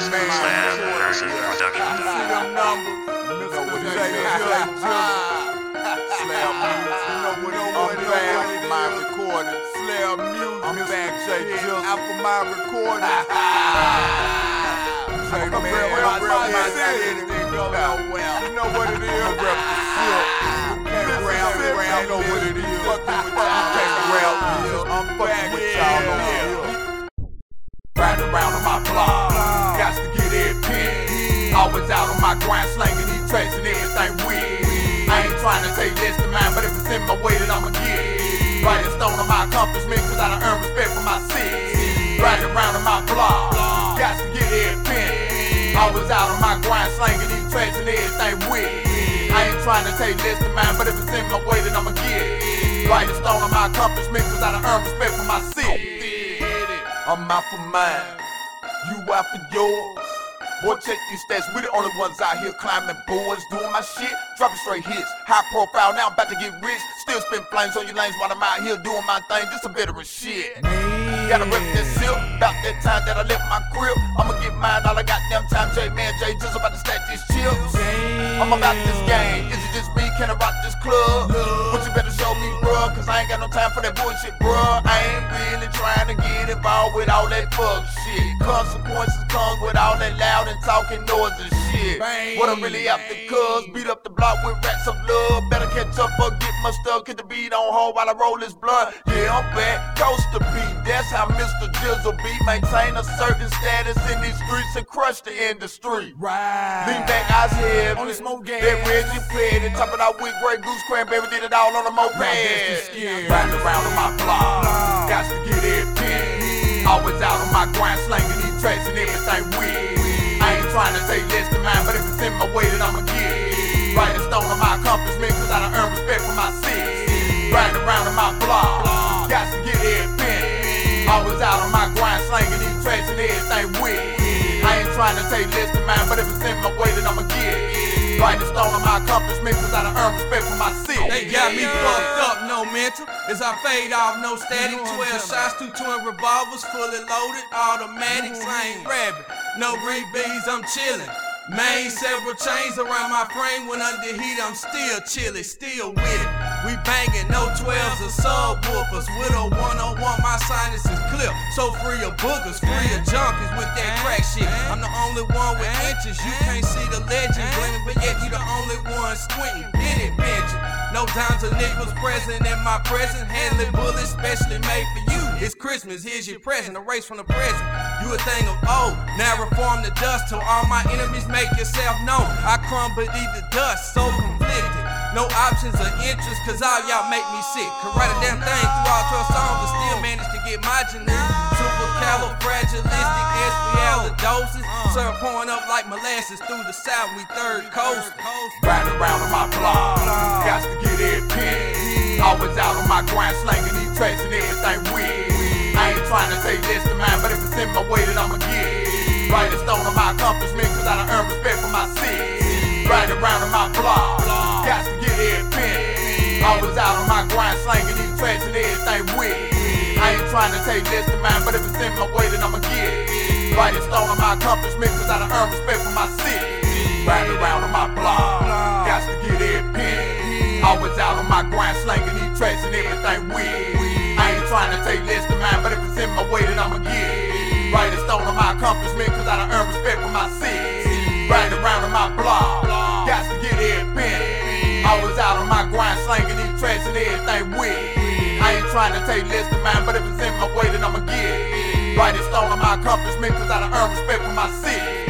Slam Production. Slam Music, you know what I'm back for my recording. Slam Music, I'm back, my recording. You know what it is? Rep the silk. Can't rap, rap, know what it is. Fucking with Always out on my grind, slanging these tracks and everything weird. I ain't trying to take this to mine, but if it's in my way, then I'ma get it. Writing stone on my accomplishment, cause I done earned respect from my city. Riding around on my block, got to get it pinned. Always out on my grind, slanging these tracks and everything weird. I ain't trying to take this to mine, but if it's in my way, then I'ma get it. Writing stone on my accomplishment, cause I done earned respect from my city. I'm out for mine, you out for yours. Boy, check these stats, we the only ones out here climbing boards, doing my shit, dropping straight hits. High profile, now I'm about to get rich. Still spin flames on your lanes while I'm out here doing my thing. This a veteran shit. Gotta rep that silk, about that time that I left my crib. I'ma get mine all I got damn time. J Man, J just about to stack these chips. I'm about this game. Is it just me? Can I rock this club? But you better show me, bruh, cause I ain't got no time for that bullshit, bruh. Involved with all that fuck shit. Consequences come with all that loud and talking noise and shit. What I'm really after, cuz beat up the block with racks of love. Better catch up or get my stuff, get the beat on hold while I roll this blunt. Yeah, I'm back, coast to beat. That's how Mr. Jizzle be. Maintain a certain status in these streets and crush the industry. Right. Lean back, eyes heavy. Only smoke gas. That Reggie Petty. Top it out with Grey Goose Cranberry. Did it all on the moped. the. Riding around on my block. Got to get it. Always out on my grind, slanging these tracks and everything weird. I ain't trying to take less than mine, but if it's in my way, then I'ma get it. Writing stone on my accomplishment, cause I done earned respect from my city. Riding around on my block. Got to get it pinned. Always out on my grind, slanging these tracks and everything weird. I ain't trying to take less than mine, but if it's in my way, then I'ma get it. Writing stone on my accomplishment, cause I done earned respect from my city. They got me fucked up. As I fade off, no static. 12 shots, two twin revolvers, fully loaded, automatics. I ain't grabbing, no green I'm chillin'. Main several chains around my frame. When under heat, I'm still chillin', still with it. We bangin', no 12s or subwoofers. With a 101, my sinus is clear. So free of boogers, free of junkies with that crack shit. I'm the only one with inches. You can't see the legend gleaming, but yet you the only one squinting. No dimes or nickels present in my present. Handling bullets, specially made for you. It's Christmas, here's your present. A race from the present. You a thing of old. Now reform the dust till all my enemies make yourself known. I crumble the dust, so conflicted. No options or interest, cause all y'all make me sick. Could write a damn thing through all 12 songs and still manage to get my generic. Supercalifragilistic doses. Syrup pouring up like molasses through the south, we third coast. Riding around on my block, got to get in my way, then I'ma get it. Writing stone on my accomplishment, cause I done earned respect from my city. Riding around on my block, got to get it pinned. Always out on my grind, slanging these tracks and everything weird. I ain't trying to take less than mine, but if it's in my way, then I'ma get it. Writing stone on my accomplishment, cause I done earned respect from my city. Riding around on my block, got to get it pinned. Always out on my grind, slanging these tracks and everything weird. Trying to take less than mine, but if it's in my way, then I'ma get it. Writing stone on my accomplishment, cause I done earned respect for my city.